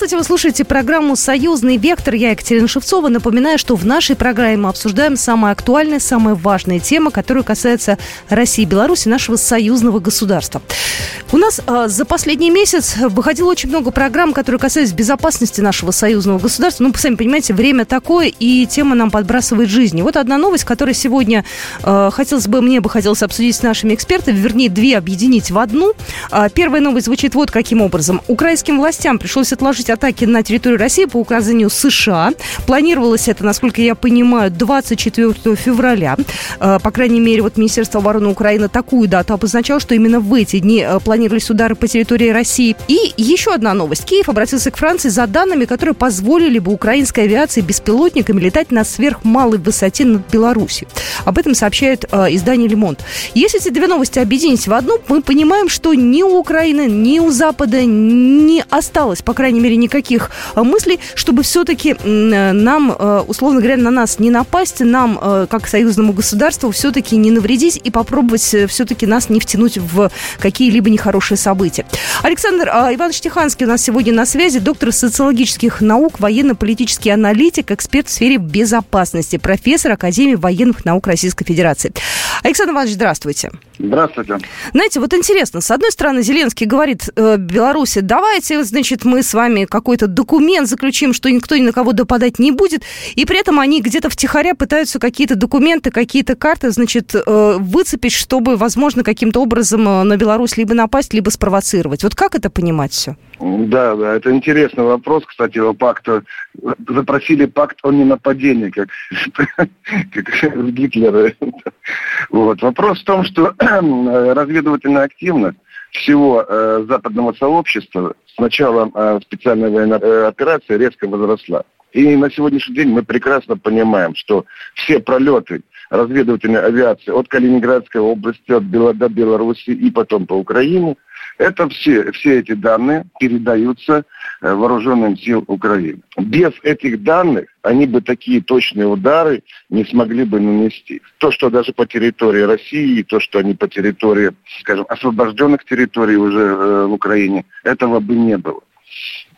Здравствуйте, вы слушаете программу «Союзный вектор». Я Екатерина Шевцова. Напоминаю, что в нашей программе мы обсуждаем самые актуальные, самые важные темы, которые касаются России Беларуси, нашего союзного государства. У нас э, за последний месяц выходило очень много программ, которые касались безопасности нашего союзного государства. Ну, сами понимаете, время такое, и тема нам подбрасывает жизни. Вот одна новость, которая сегодня э, хотелось бы, мне бы хотелось обсудить с нашими экспертами, вернее, две объединить в одну. Э, первая новость звучит вот каким образом. Украинским властям пришлось отложить атаки на территорию России по указанию США. Планировалось это, насколько я понимаю, 24 февраля. Э, по крайней мере, вот Министерство обороны Украины такую дату обозначало, что именно в эти дни э, планировались удары по территории России. И еще одна новость. Киев обратился к Франции за данными, которые позволили бы украинской авиации беспилотниками летать на сверхмалой высоте над Беларусью. Об этом сообщает э, издание «Лемонт». Если эти две новости объединить в одну, мы понимаем, что ни у Украины, ни у Запада не осталось, по крайней мере, никаких э, мыслей, чтобы все-таки э, нам, э, условно говоря, на нас не напасть, нам, э, как союзному государству, все-таки не навредить и попробовать все-таки нас не втянуть в какие-либо нехорошие событие. Александр а, Иванович Тиханский у нас сегодня на связи, доктор социологических наук, военно-политический аналитик, эксперт в сфере безопасности, профессор Академии военных наук Российской Федерации. Александр Иванович, здравствуйте. Здравствуйте. Знаете, вот интересно, с одной стороны, Зеленский говорит э, Беларуси, давайте, значит, мы с вами какой-то документ заключим, что никто ни на кого допадать не будет, и при этом они где-то втихаря пытаются какие-то документы, какие-то карты, значит, э, выцепить, чтобы, возможно, каким-то образом э, на Беларусь либо напасть, либо спровоцировать. Вот как это понимать все? Да, да, это интересный вопрос, кстати, о пакта. Запросили пакт о ненападении, как, как Гитлера. Вот. Вопрос в том, что разведывательная активность всего э, западного сообщества с началом э, специальной военной э, операции резко возросла. И на сегодняшний день мы прекрасно понимаем, что все пролеты разведывательной авиации от Калининградской области, от Бел... до Беларуси и потом по Украине – это все, все эти данные передаются э, вооруженным сил Украины. Без этих данных они бы такие точные удары не смогли бы нанести. То, что даже по территории России, то, что они по территории, скажем, освобожденных территорий уже э, в Украине, этого бы не было.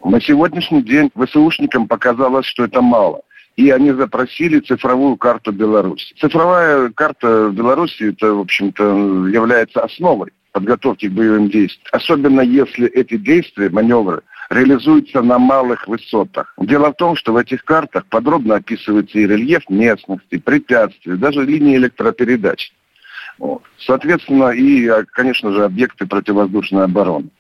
На сегодняшний день ВСУшникам показалось, что это мало и они запросили цифровую карту Беларуси. Цифровая карта Беларуси, это, в общем-то, является основой подготовки к боевым действиям. Особенно если эти действия, маневры, реализуются на малых высотах. Дело в том, что в этих картах подробно описывается и рельеф местности, препятствия, даже линии электропередач. Вот. Соответственно, и, а, конечно же, объекты противовоздушной обороны.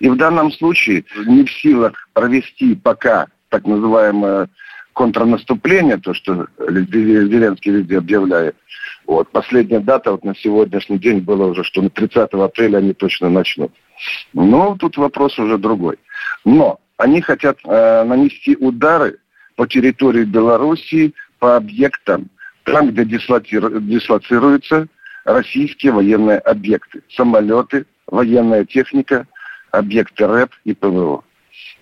И в данном случае не в силах провести пока так называемое контрнаступление, то, что Зеленский везде объявляет, вот. Последняя дата вот на сегодняшний день была уже, что на 30 апреля они точно начнут. Но тут вопрос уже другой. Но они хотят э, нанести удары по территории Белоруссии, по объектам, там, где дислоцируются российские военные объекты. Самолеты, военная техника, объекты РЭП и ПВО.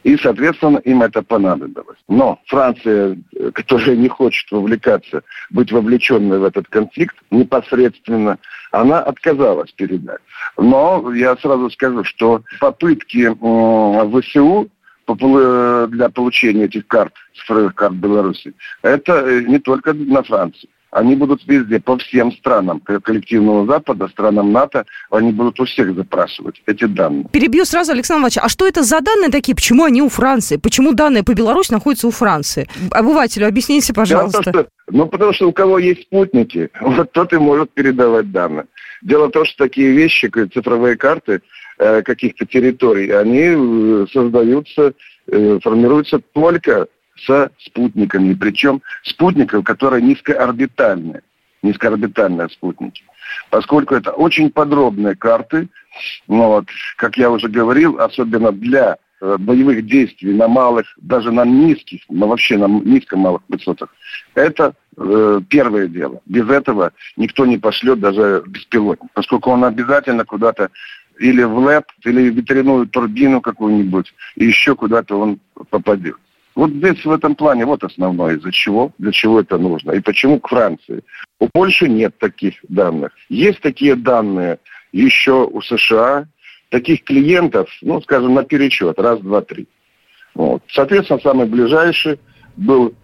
И, соответственно, им это понадобилось. Но Франция, э, которая не хочет вовлекаться, быть вовлеченной в этот конфликт непосредственно, она отказалась передать. Но я сразу скажу, что попытки ВСУ э, для получения этих карт, цифровых карт Беларуси, это э, не только на Францию они будут везде, по всем странам коллективного Запада, странам НАТО, они будут у всех запрашивать эти данные. Перебью сразу, Александр Иванович, а что это за данные такие? Почему они у Франции? Почему данные по Беларуси находятся у Франции? Обывателю объясните, пожалуйста. Дело в том, что, ну, потому что у кого есть спутники, вот тот и может передавать данные. Дело в том, что такие вещи, цифровые карты э, каких-то территорий, они э, создаются, э, формируются только со спутниками, причем спутников, которые низкоорбитальные, низкоорбитальные спутники. Поскольку это очень подробные карты, ну вот, как я уже говорил, особенно для э, боевых действий на малых, даже на низких, но вообще на низко-малых высотах, это э, первое дело. Без этого никто не пошлет даже беспилотник, поскольку он обязательно куда-то или в ЛЭП, или в ветряную турбину какую-нибудь, и еще куда-то он попадет. Вот здесь в этом плане вот основное, из-за чего, для чего это нужно и почему к Франции. У Польши нет таких данных. Есть такие данные еще у США таких клиентов, ну, скажем, на перечет, раз, два, три. Вот. Соответственно, самый ближайший был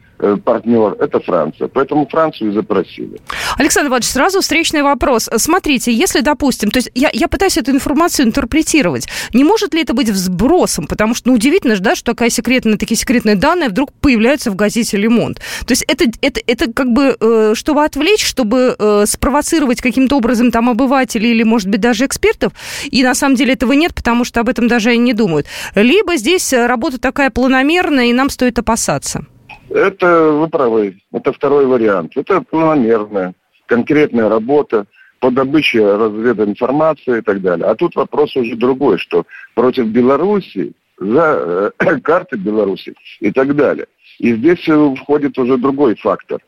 партнер, это Франция. Поэтому Францию запросили. Александр Иванович, сразу встречный вопрос. Смотрите, если, допустим, то есть я, я пытаюсь эту информацию интерпретировать, не может ли это быть взбросом? Потому что, ну, удивительно же, да, что такая секретная, такие секретные данные вдруг появляются в газете «Лемонт». То есть это, это, это как бы, э, чтобы отвлечь, чтобы э, спровоцировать каким-то образом там обывателей или, может быть, даже экспертов, и на самом деле этого нет, потому что об этом даже и не думают. Либо здесь работа такая планомерная, и нам стоит опасаться. Это вы правы. Это второй вариант. Это планомерная, конкретная работа по добыче развединформации и так далее. А тут вопрос уже другой, что против Беларуси, за э, карты Беларуси и так далее. И здесь входит уже другой фактор.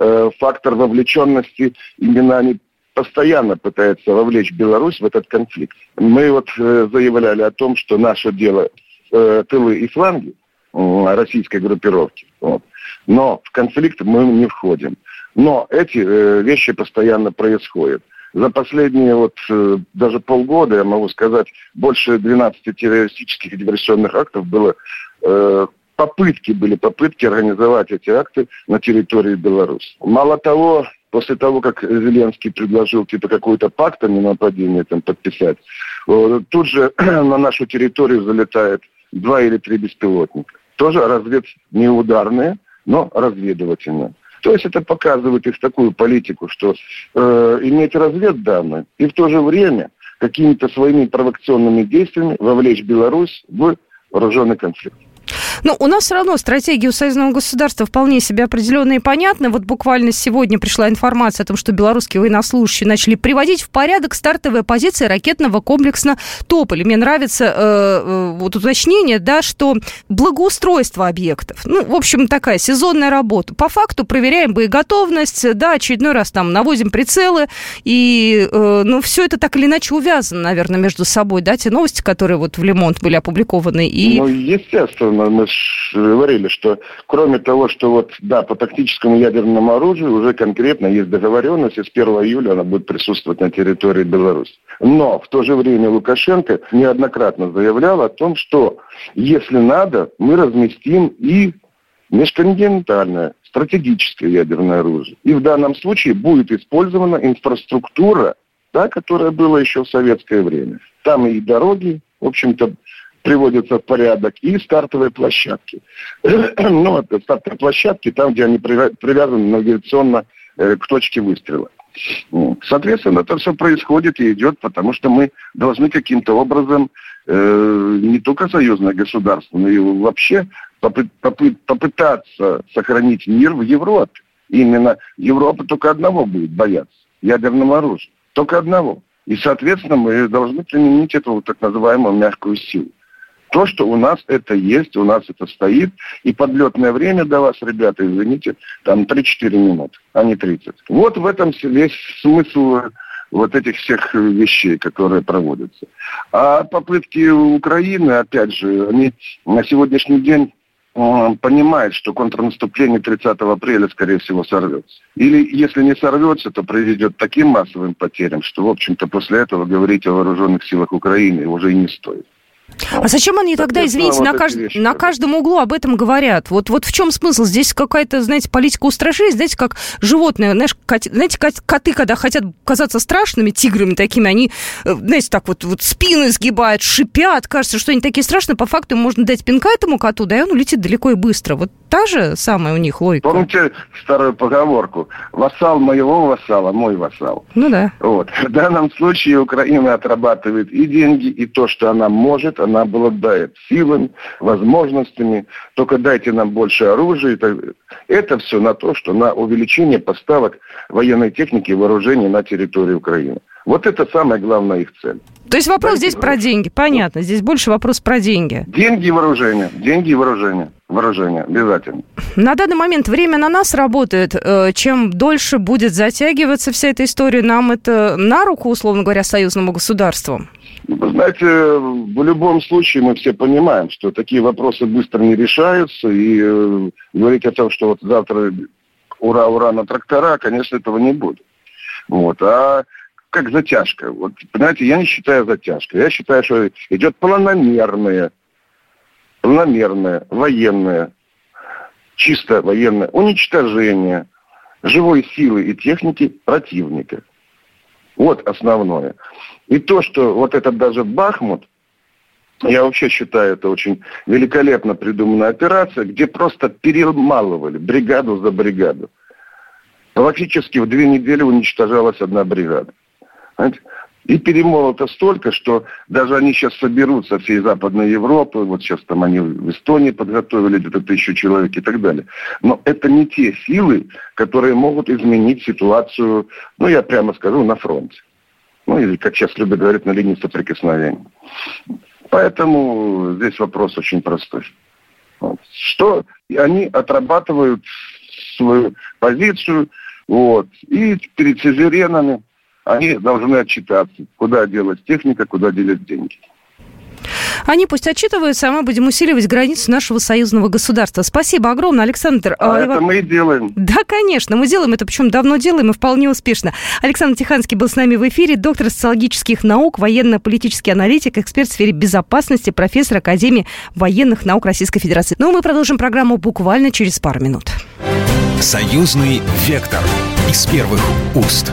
Э, фактор вовлеченности именно они постоянно пытаются вовлечь Беларусь в этот конфликт. Мы вот э, заявляли о том, что наше дело э, тылы и фланги, российской группировки. Вот. Но в конфликт мы не входим. Но эти э, вещи постоянно происходят. За последние вот э, даже полгода, я могу сказать, больше 12 террористических и диверсионных актов было, э, попытки были, попытки организовать эти акты на территории Беларуси. Мало того, после того, как Зеленский предложил типа какой-то пакт о ненападении там подписать, тут же на нашу территорию залетает два или три беспилотника тоже развед не ударные, но разведывательные. То есть это показывает их такую политику, что э, иметь разведданные и в то же время какими-то своими провокационными действиями вовлечь Беларусь в вооруженный конфликт. Но у нас все равно стратегия у союзного государства вполне себе определенная и понятна. Вот буквально сегодня пришла информация о том, что белорусские военнослужащие начали приводить в порядок стартовые позиции ракетного комплекса «Тополь». Мне нравится э, э, вот уточнение, да, что благоустройство объектов. Ну, в общем, такая сезонная работа. По факту проверяем боеготовность, да, очередной раз там наводим прицелы, и, э, ну, все это так или иначе увязано, наверное, между собой, да, те новости, которые вот в Лемонт были опубликованы. И... Ну, естественно, мы говорили, что кроме того, что вот, да, по тактическому ядерному оружию уже конкретно есть договоренность, и с 1 июля она будет присутствовать на территории Беларуси. Но в то же время Лукашенко неоднократно заявлял о том, что если надо, мы разместим и межконтинентальное стратегическое ядерное оружие. И в данном случае будет использована инфраструктура, да, которая была еще в советское время. Там и дороги, в общем-то, приводятся в порядок, и стартовые площадки. ну, это стартовые площадки, там, где они привязаны навигационно э, к точке выстрела. Соответственно, это все происходит и идет, потому что мы должны каким-то образом э, не только союзное государство, но и вообще попы- попы- попытаться сохранить мир в Европе. Именно Европа только одного будет бояться – ядерного оружия. Только одного. И, соответственно, мы должны применить эту так называемую мягкую силу. То, что у нас это есть, у нас это стоит. И подлетное время до вас, ребята, извините, там 3-4 минуты, а не 30. Вот в этом весь смысл вот этих всех вещей, которые проводятся. А попытки Украины, опять же, они на сегодняшний день э, понимает, что контрнаступление 30 апреля, скорее всего, сорвется. Или если не сорвется, то приведет к таким массовым потерям, что, в общем-то, после этого говорить о вооруженных силах Украины уже и не стоит. А зачем они тогда, извините, на, кажд... на каждом углу об этом говорят? Вот, вот в чем смысл? Здесь какая-то, знаете, политика устрашения, знаете, как животные, знаешь, кот... знаете, коты, когда хотят казаться страшными, тиграми такими, они, э, знаете, так вот, вот спину изгибают, шипят, кажется, что они такие страшные, по факту можно дать пинка этому коту, да, и он улетит далеко и быстро. Вот та же самая у них логика. Помните старую поговорку? Вассал моего вассала, мой вассал. Ну да. Вот. В данном случае Украина отрабатывает и деньги, и то, что она может, она обладает силами, возможностями, только дайте нам больше оружия. Это все на то, что на увеличение поставок военной техники и вооружений на территории Украины. Вот это самая главная их цель. То есть вопрос деньги здесь про деньги, понятно. Здесь больше вопрос про деньги. Деньги и вооружение. Деньги и вооружение. Вооружение, обязательно. На данный момент время на нас работает. Э, чем дольше будет затягиваться вся эта история, нам это на руку, условно говоря, союзному государству? Вы знаете, в любом случае мы все понимаем, что такие вопросы быстро не решаются, и э, говорить о том, что вот завтра ура-ура на трактора, конечно, этого не будет. Вот. А как затяжка. Вот, понимаете, я не считаю затяжкой. Я считаю, что идет планомерное, планомерное, военное, чисто военное уничтожение живой силы и техники противника. Вот основное. И то, что вот этот даже Бахмут, я вообще считаю, это очень великолепно придуманная операция, где просто перемалывали бригаду за бригаду. Фактически в две недели уничтожалась одна бригада. Понимаете? И перемолото столько, что даже они сейчас соберутся всей Западной Европы, вот сейчас там они в Эстонии подготовили где-то тысячу человек и так далее. Но это не те силы, которые могут изменить ситуацию, ну я прямо скажу, на фронте. Ну или, как сейчас любят говорить, на линии соприкосновения. Поэтому здесь вопрос очень простой. Что они отрабатывают свою позицию, вот, и перед сюзеренами они должны отчитаться, куда делать техника, куда делать деньги. Они пусть отчитываются, а мы будем усиливать границу нашего союзного государства. Спасибо огромное, Александр. А, а это мы и делаем. Да, конечно, мы делаем это, причем давно делаем и вполне успешно. Александр Тиханский был с нами в эфире, доктор социологических наук, военно-политический аналитик, эксперт в сфере безопасности, профессор Академии военных наук Российской Федерации. Ну, мы продолжим программу буквально через пару минут. Союзный вектор из первых уст.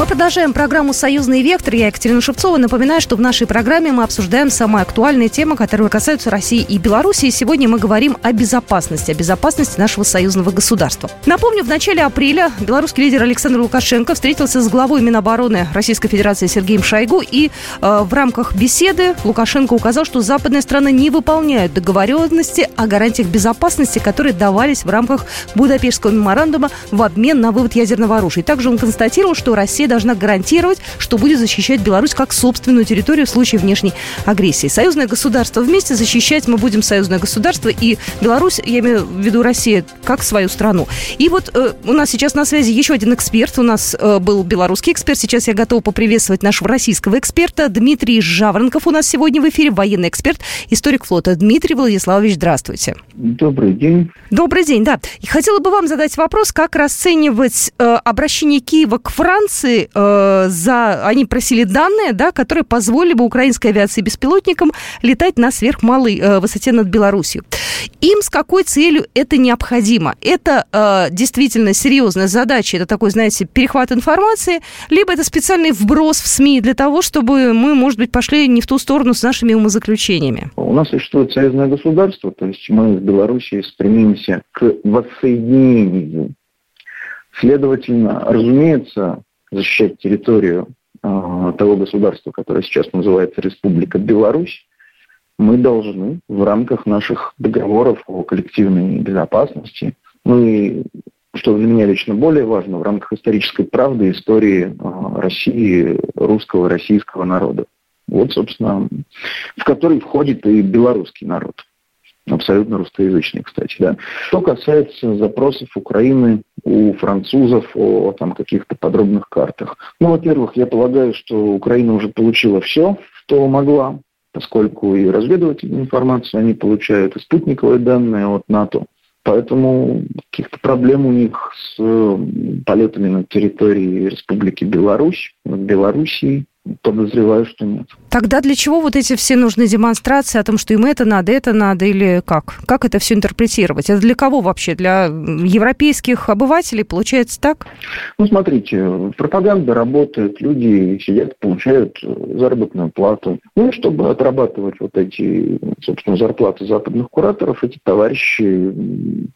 Мы продолжаем программу «Союзный вектор». Я Екатерина Шевцова. Напоминаю, что в нашей программе мы обсуждаем самые актуальные темы, которые касаются России и Беларуси. И сегодня мы говорим о безопасности, о безопасности нашего союзного государства. Напомню, в начале апреля белорусский лидер Александр Лукашенко встретился с главой Минобороны Российской Федерации Сергеем Шойгу. И э, в рамках беседы Лукашенко указал, что западные страны не выполняют договоренности о гарантиях безопасности, которые давались в рамках Будапештского меморандума в обмен на вывод ядерного оружия. Также он констатировал, что Россия должна гарантировать, что будет защищать Беларусь как собственную территорию в случае внешней агрессии. Союзное государство вместе защищать мы будем союзное государство и Беларусь, я имею в виду Россию, как свою страну. И вот э, у нас сейчас на связи еще один эксперт. У нас э, был белорусский эксперт. Сейчас я готова поприветствовать нашего российского эксперта. Дмитрий Жаворонков у нас сегодня в эфире, военный эксперт, историк флота. Дмитрий Владиславович, здравствуйте. Добрый день. Добрый день, да. И хотела бы вам задать вопрос, как расценивать э, обращение Киева к Франции э, за... Они просили данные, да, которые позволили бы украинской авиации беспилотникам летать на сверхмалой э, высоте над Беларусью. Им с какой целью это необходимо? Это э, действительно серьезная задача, это такой, знаете, перехват информации, либо это специальный вброс в СМИ для того, чтобы мы, может быть, пошли не в ту сторону с нашими умозаключениями? У нас существует союзное государство, то есть мы в Беларуси стремимся к воссоединению. Следовательно, разумеется, защищать территорию э, того государства, которое сейчас называется Республика Беларусь, мы должны в рамках наших договоров о коллективной безопасности, ну и, что для меня лично более важно, в рамках исторической правды истории э, России, русского, российского народа. Вот, собственно, в который входит и белорусский народ абсолютно русскоязычный, кстати. Да. Что касается запросов Украины у французов о там, каких-то подробных картах. Ну, во-первых, я полагаю, что Украина уже получила все, что могла, поскольку и разведывательную информацию они получают, и спутниковые данные от НАТО. Поэтому каких-то проблем у них с полетами на территории Республики Беларусь, над Белоруссией Подозреваю, что нет. Тогда для чего вот эти все нужны демонстрации о том, что им это надо, это надо, или как? Как это все интерпретировать? Это для кого вообще? Для европейских обывателей получается так? Ну, смотрите, пропаганда работает, люди сидят, получают заработную плату. Ну, чтобы отрабатывать вот эти, собственно, зарплаты западных кураторов, эти товарищи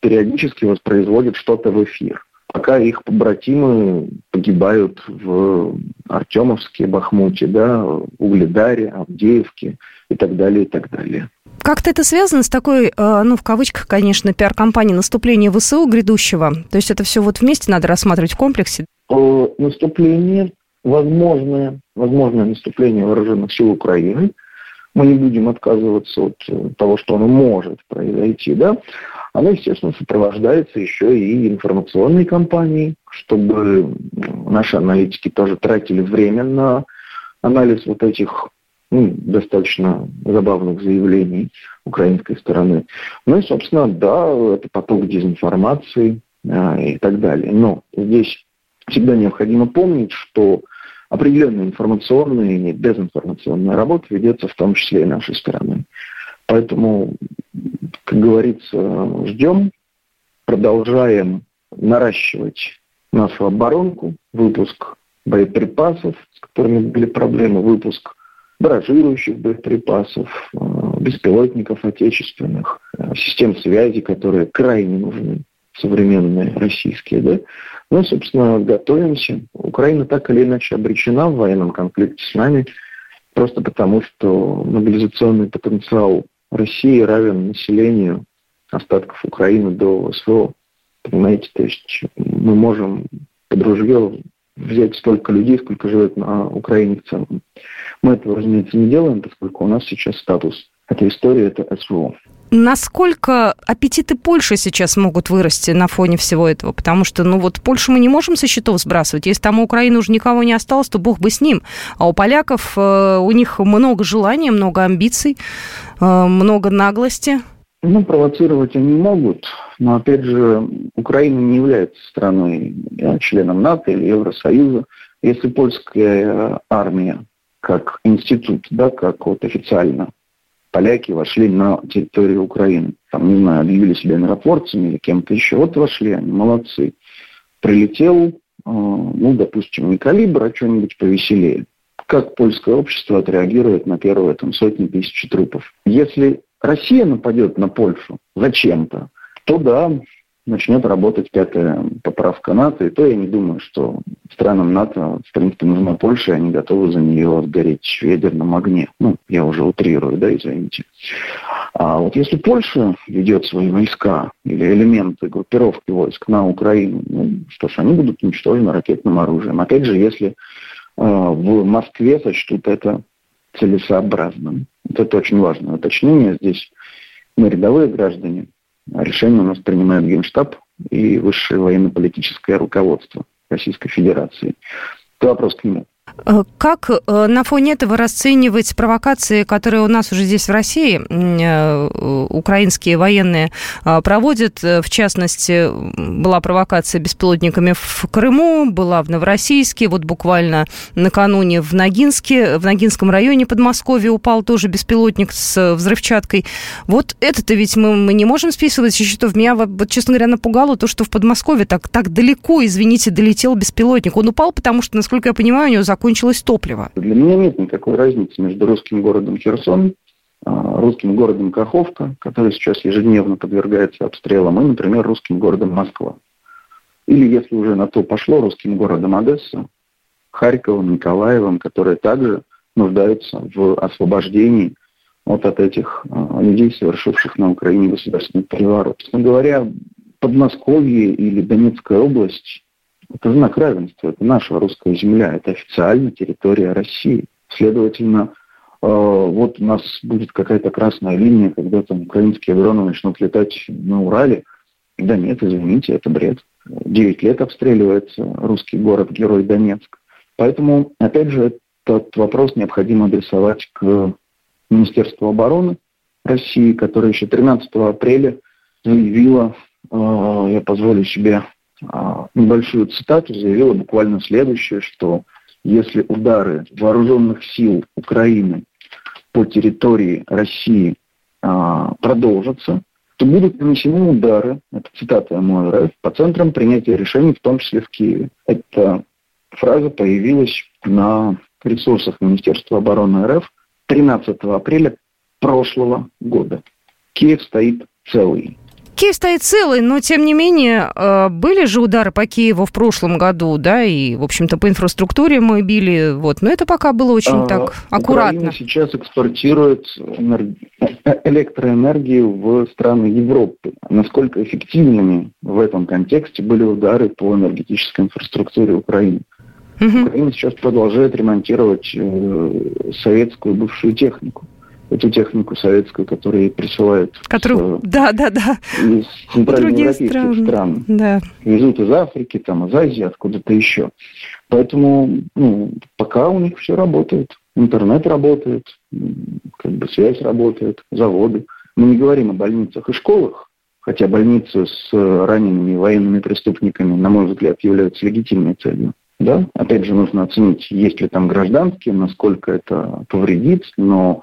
периодически воспроизводят что-то в эфир пока их побратимы погибают в Артемовске, Бахмуте, да, Угледаре, Авдеевке и так далее, и так далее. Как-то это связано с такой, э, ну, в кавычках, конечно, пиар-компанией наступления ВСУ грядущего? То есть это все вот вместе надо рассматривать в комплексе? Наступление, возможное, возможное наступление вооруженных сил Украины. Мы не будем отказываться от э, того, что оно может произойти, да оно, естественно, сопровождается еще и информационной кампанией, чтобы наши аналитики тоже тратили время на анализ вот этих ну, достаточно забавных заявлений украинской стороны. Ну и, собственно, да, это поток дезинформации а, и так далее. Но здесь всегда необходимо помнить, что определенная информационная и дезинформационная работа ведется в том числе и нашей стороны. Поэтому, как говорится, ждем, продолжаем наращивать нашу оборонку, выпуск боеприпасов, с которыми были проблемы, выпуск баражирующих боеприпасов, э, беспилотников отечественных, э, систем связи, которые крайне нужны, современные российские, да. Ну и, собственно, готовимся. Украина так или иначе обречена в военном конфликте с нами, просто потому что мобилизационный потенциал России равен населению остатков Украины до СВО. Понимаете, то есть мы можем под ружье взять столько людей, сколько живет на Украине в целом. Мы этого, разумеется, не делаем, поскольку у нас сейчас статус этой истории – это СВО. Насколько аппетиты Польши сейчас могут вырасти на фоне всего этого? Потому что, ну вот, Польшу мы не можем со счетов сбрасывать. Если там у Украины уже никого не осталось, то бог бы с ним. А у поляков, э, у них много желаний, много амбиций, э, много наглости. Ну, провоцировать они могут, но, опять же, Украина не является страной э, членом НАТО или Евросоюза. Если польская армия как институт, да, как вот официально поляки вошли на территорию Украины. Там, не знаю, объявили себя миротворцами или кем-то еще. Вот вошли они, молодцы. Прилетел, э, ну, допустим, не калибр, а что-нибудь повеселее. Как польское общество отреагирует на первые там, сотни тысяч трупов? Если Россия нападет на Польшу зачем-то, то да, начнет работать пятая поправка НАТО, и то я не думаю, что странам НАТО, в принципе, нужна Польша, и они готовы за нее сгореть в ядерном огне. Ну, я уже утрирую, да, извините. А вот если Польша ведет свои войска или элементы группировки войск на Украину, ну, что ж, они будут уничтожены ракетным оружием. Опять же, если э, в Москве сочтут это целесообразным. Вот это очень важное уточнение. Здесь мы рядовые граждане, решение у нас принимает Генштаб и высшее военно-политическое руководство Российской Федерации. Это вопрос к нему. Э, как э, на фоне этого расценивать провокации, которые у нас уже здесь в России э, украинские военные проводят? В частности, была провокация беспилотниками в Крыму, была в Новороссийске, вот буквально накануне в Ногинске, в Ногинском районе Подмосковья упал тоже беспилотник с взрывчаткой. Вот это-то ведь мы, мы не можем списывать со счетов. Меня, вот, честно говоря, напугало то, что в Подмосковье так, так далеко, извините, долетел беспилотник. Он упал, потому что, насколько я понимаю, у него закончилось топливо. Для меня нет никакой разницы между русским городом Херсон, а, русским городом Каховка, который сейчас ежедневно подвергается обстрелам, и, например, русским городом Москва. Или, если уже на то пошло, русским городом Одесса, Харьковом, Николаевым, которые также нуждаются в освобождении вот от этих а, людей, совершивших на Украине государственный переворот. Собственно говоря, Подмосковье или Донецкая область это знак равенства, это наша русская земля, это официально территория России. Следовательно, э, вот у нас будет какая-то красная линия, когда там украинские дроны начнут летать на Урале. Да нет, извините, это бред. Девять лет обстреливается русский город, герой Донецк. Поэтому, опять же, этот вопрос необходимо адресовать к Министерству обороны России, которое еще 13 апреля заявило, э, я позволю себе небольшую цитату, заявила буквально следующее, что если удары вооруженных сил Украины по территории России а, продолжатся, то будут нанесены удары, это цитата МОРФ, по центрам принятия решений, в том числе в Киеве. Эта фраза появилась на ресурсах Министерства обороны РФ 13 апреля прошлого года. Киев стоит целый. Киев стоит целый, но тем не менее э, были же удары по Киеву в прошлом году, да, и, в общем-то, по инфраструктуре мы били, вот, но это пока было очень а, так аккуратно. Украина сейчас экспортирует электроэнергию в страны Европы. Насколько эффективными в этом контексте были удары по энергетической инфраструктуре Украины? Угу. Украина сейчас продолжает ремонтировать э, советскую бывшую технику эту технику советскую, которую присылают Которую, с, да, да, да. из центральноевропейских стран. стран. Да. Везут из Африки, там, из Азии, откуда-то еще. Поэтому ну, пока у них все работает. интернет работает, как бы связь работает, заводы. Мы не говорим о больницах и школах, хотя больницы с ранеными военными преступниками, на мой взгляд, являются легитимной целью. Да? Опять же, нужно оценить, есть ли там гражданские, насколько это повредит, но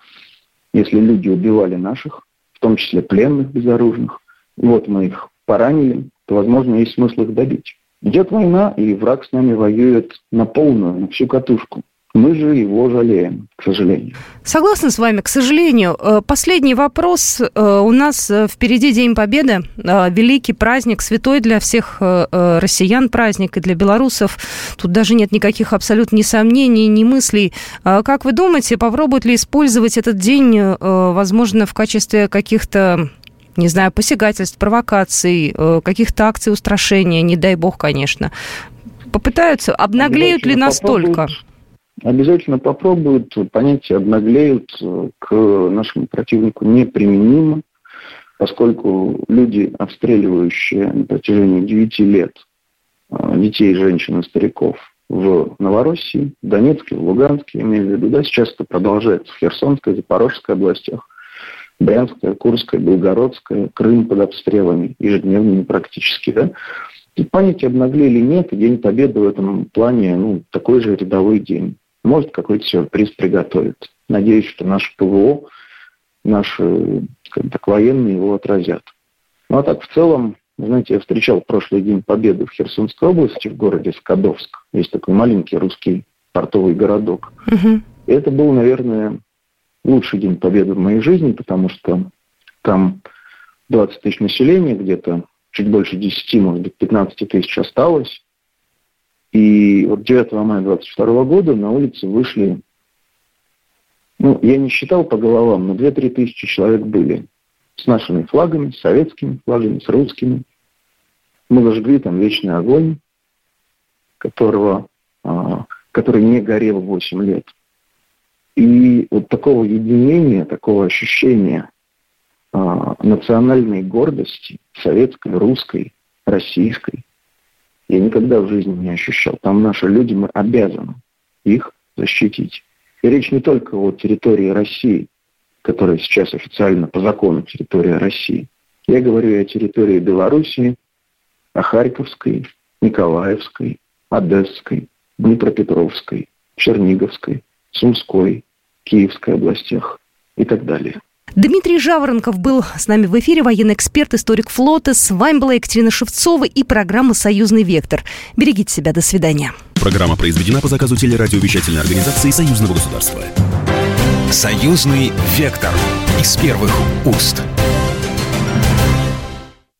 если люди убивали наших, в том числе пленных безоружных, вот мы их поранили, то, возможно, есть смысл их добить. Идет война, и враг с нами воюет на полную, на всю катушку. Мы же его жалеем, к сожалению. Согласна с вами, к сожалению. Э, последний вопрос. Э, у нас э, впереди День Победы, великий праздник, святой для всех россиян праздник и для белорусов. Тут даже нет никаких абсолютно ни сомнений, ни мыслей. Как вы думаете, попробуют ли использовать этот день, возможно, в качестве каких-то не знаю, посягательств, провокаций, каких-то акций устрашения, не дай бог, конечно. Попытаются, обнаглеют ли настолько? Попробуют обязательно попробуют, понятия обнаглеют, к нашему противнику неприменимо, поскольку люди, обстреливающие на протяжении 9 лет а, детей, женщин и стариков в Новороссии, в Донецке, в Луганске, имею в виду, да, сейчас это продолжается в Херсонской, Запорожской областях, Брянская, Курская, Белгородская, Крым под обстрелами ежедневными практически, да, памяти обнаглели нет, и День Победы в этом плане ну, такой же рядовой день может какой-то сюрприз приготовить. Надеюсь, что наше ПВО, наши так, военные его отразят. Ну а так в целом, знаете, я встречал прошлый день Победы в Херсонской области, в городе Скадовск. Есть такой маленький русский портовый городок. Угу. И это был, наверное, лучший день Победы в моей жизни, потому что там 20 тысяч населения, где-то чуть больше 10, может быть, 15 тысяч осталось. И вот 9 мая 22 года на улице вышли, ну, я не считал по головам, но 2-3 тысячи человек были с нашими флагами, с советскими флагами, с русскими. Мы зажгли там вечный огонь, которого, а, который не горел 8 лет. И вот такого единения, такого ощущения а, национальной гордости, советской, русской, российской, я никогда в жизни не ощущал. Там наши люди, мы обязаны их защитить. И речь не только о территории России, которая сейчас официально по закону территория России. Я говорю о территории Белоруссии, о Харьковской, Николаевской, Одесской, Днепропетровской, Черниговской, Сумской, Киевской областях и так далее. Дмитрий Жаворонков был с нами в эфире, военный эксперт, историк флота. С вами была Екатерина Шевцова и программа «Союзный вектор». Берегите себя. До свидания. Программа произведена по заказу телерадиовещательной организации Союзного государства. «Союзный вектор» из первых уст.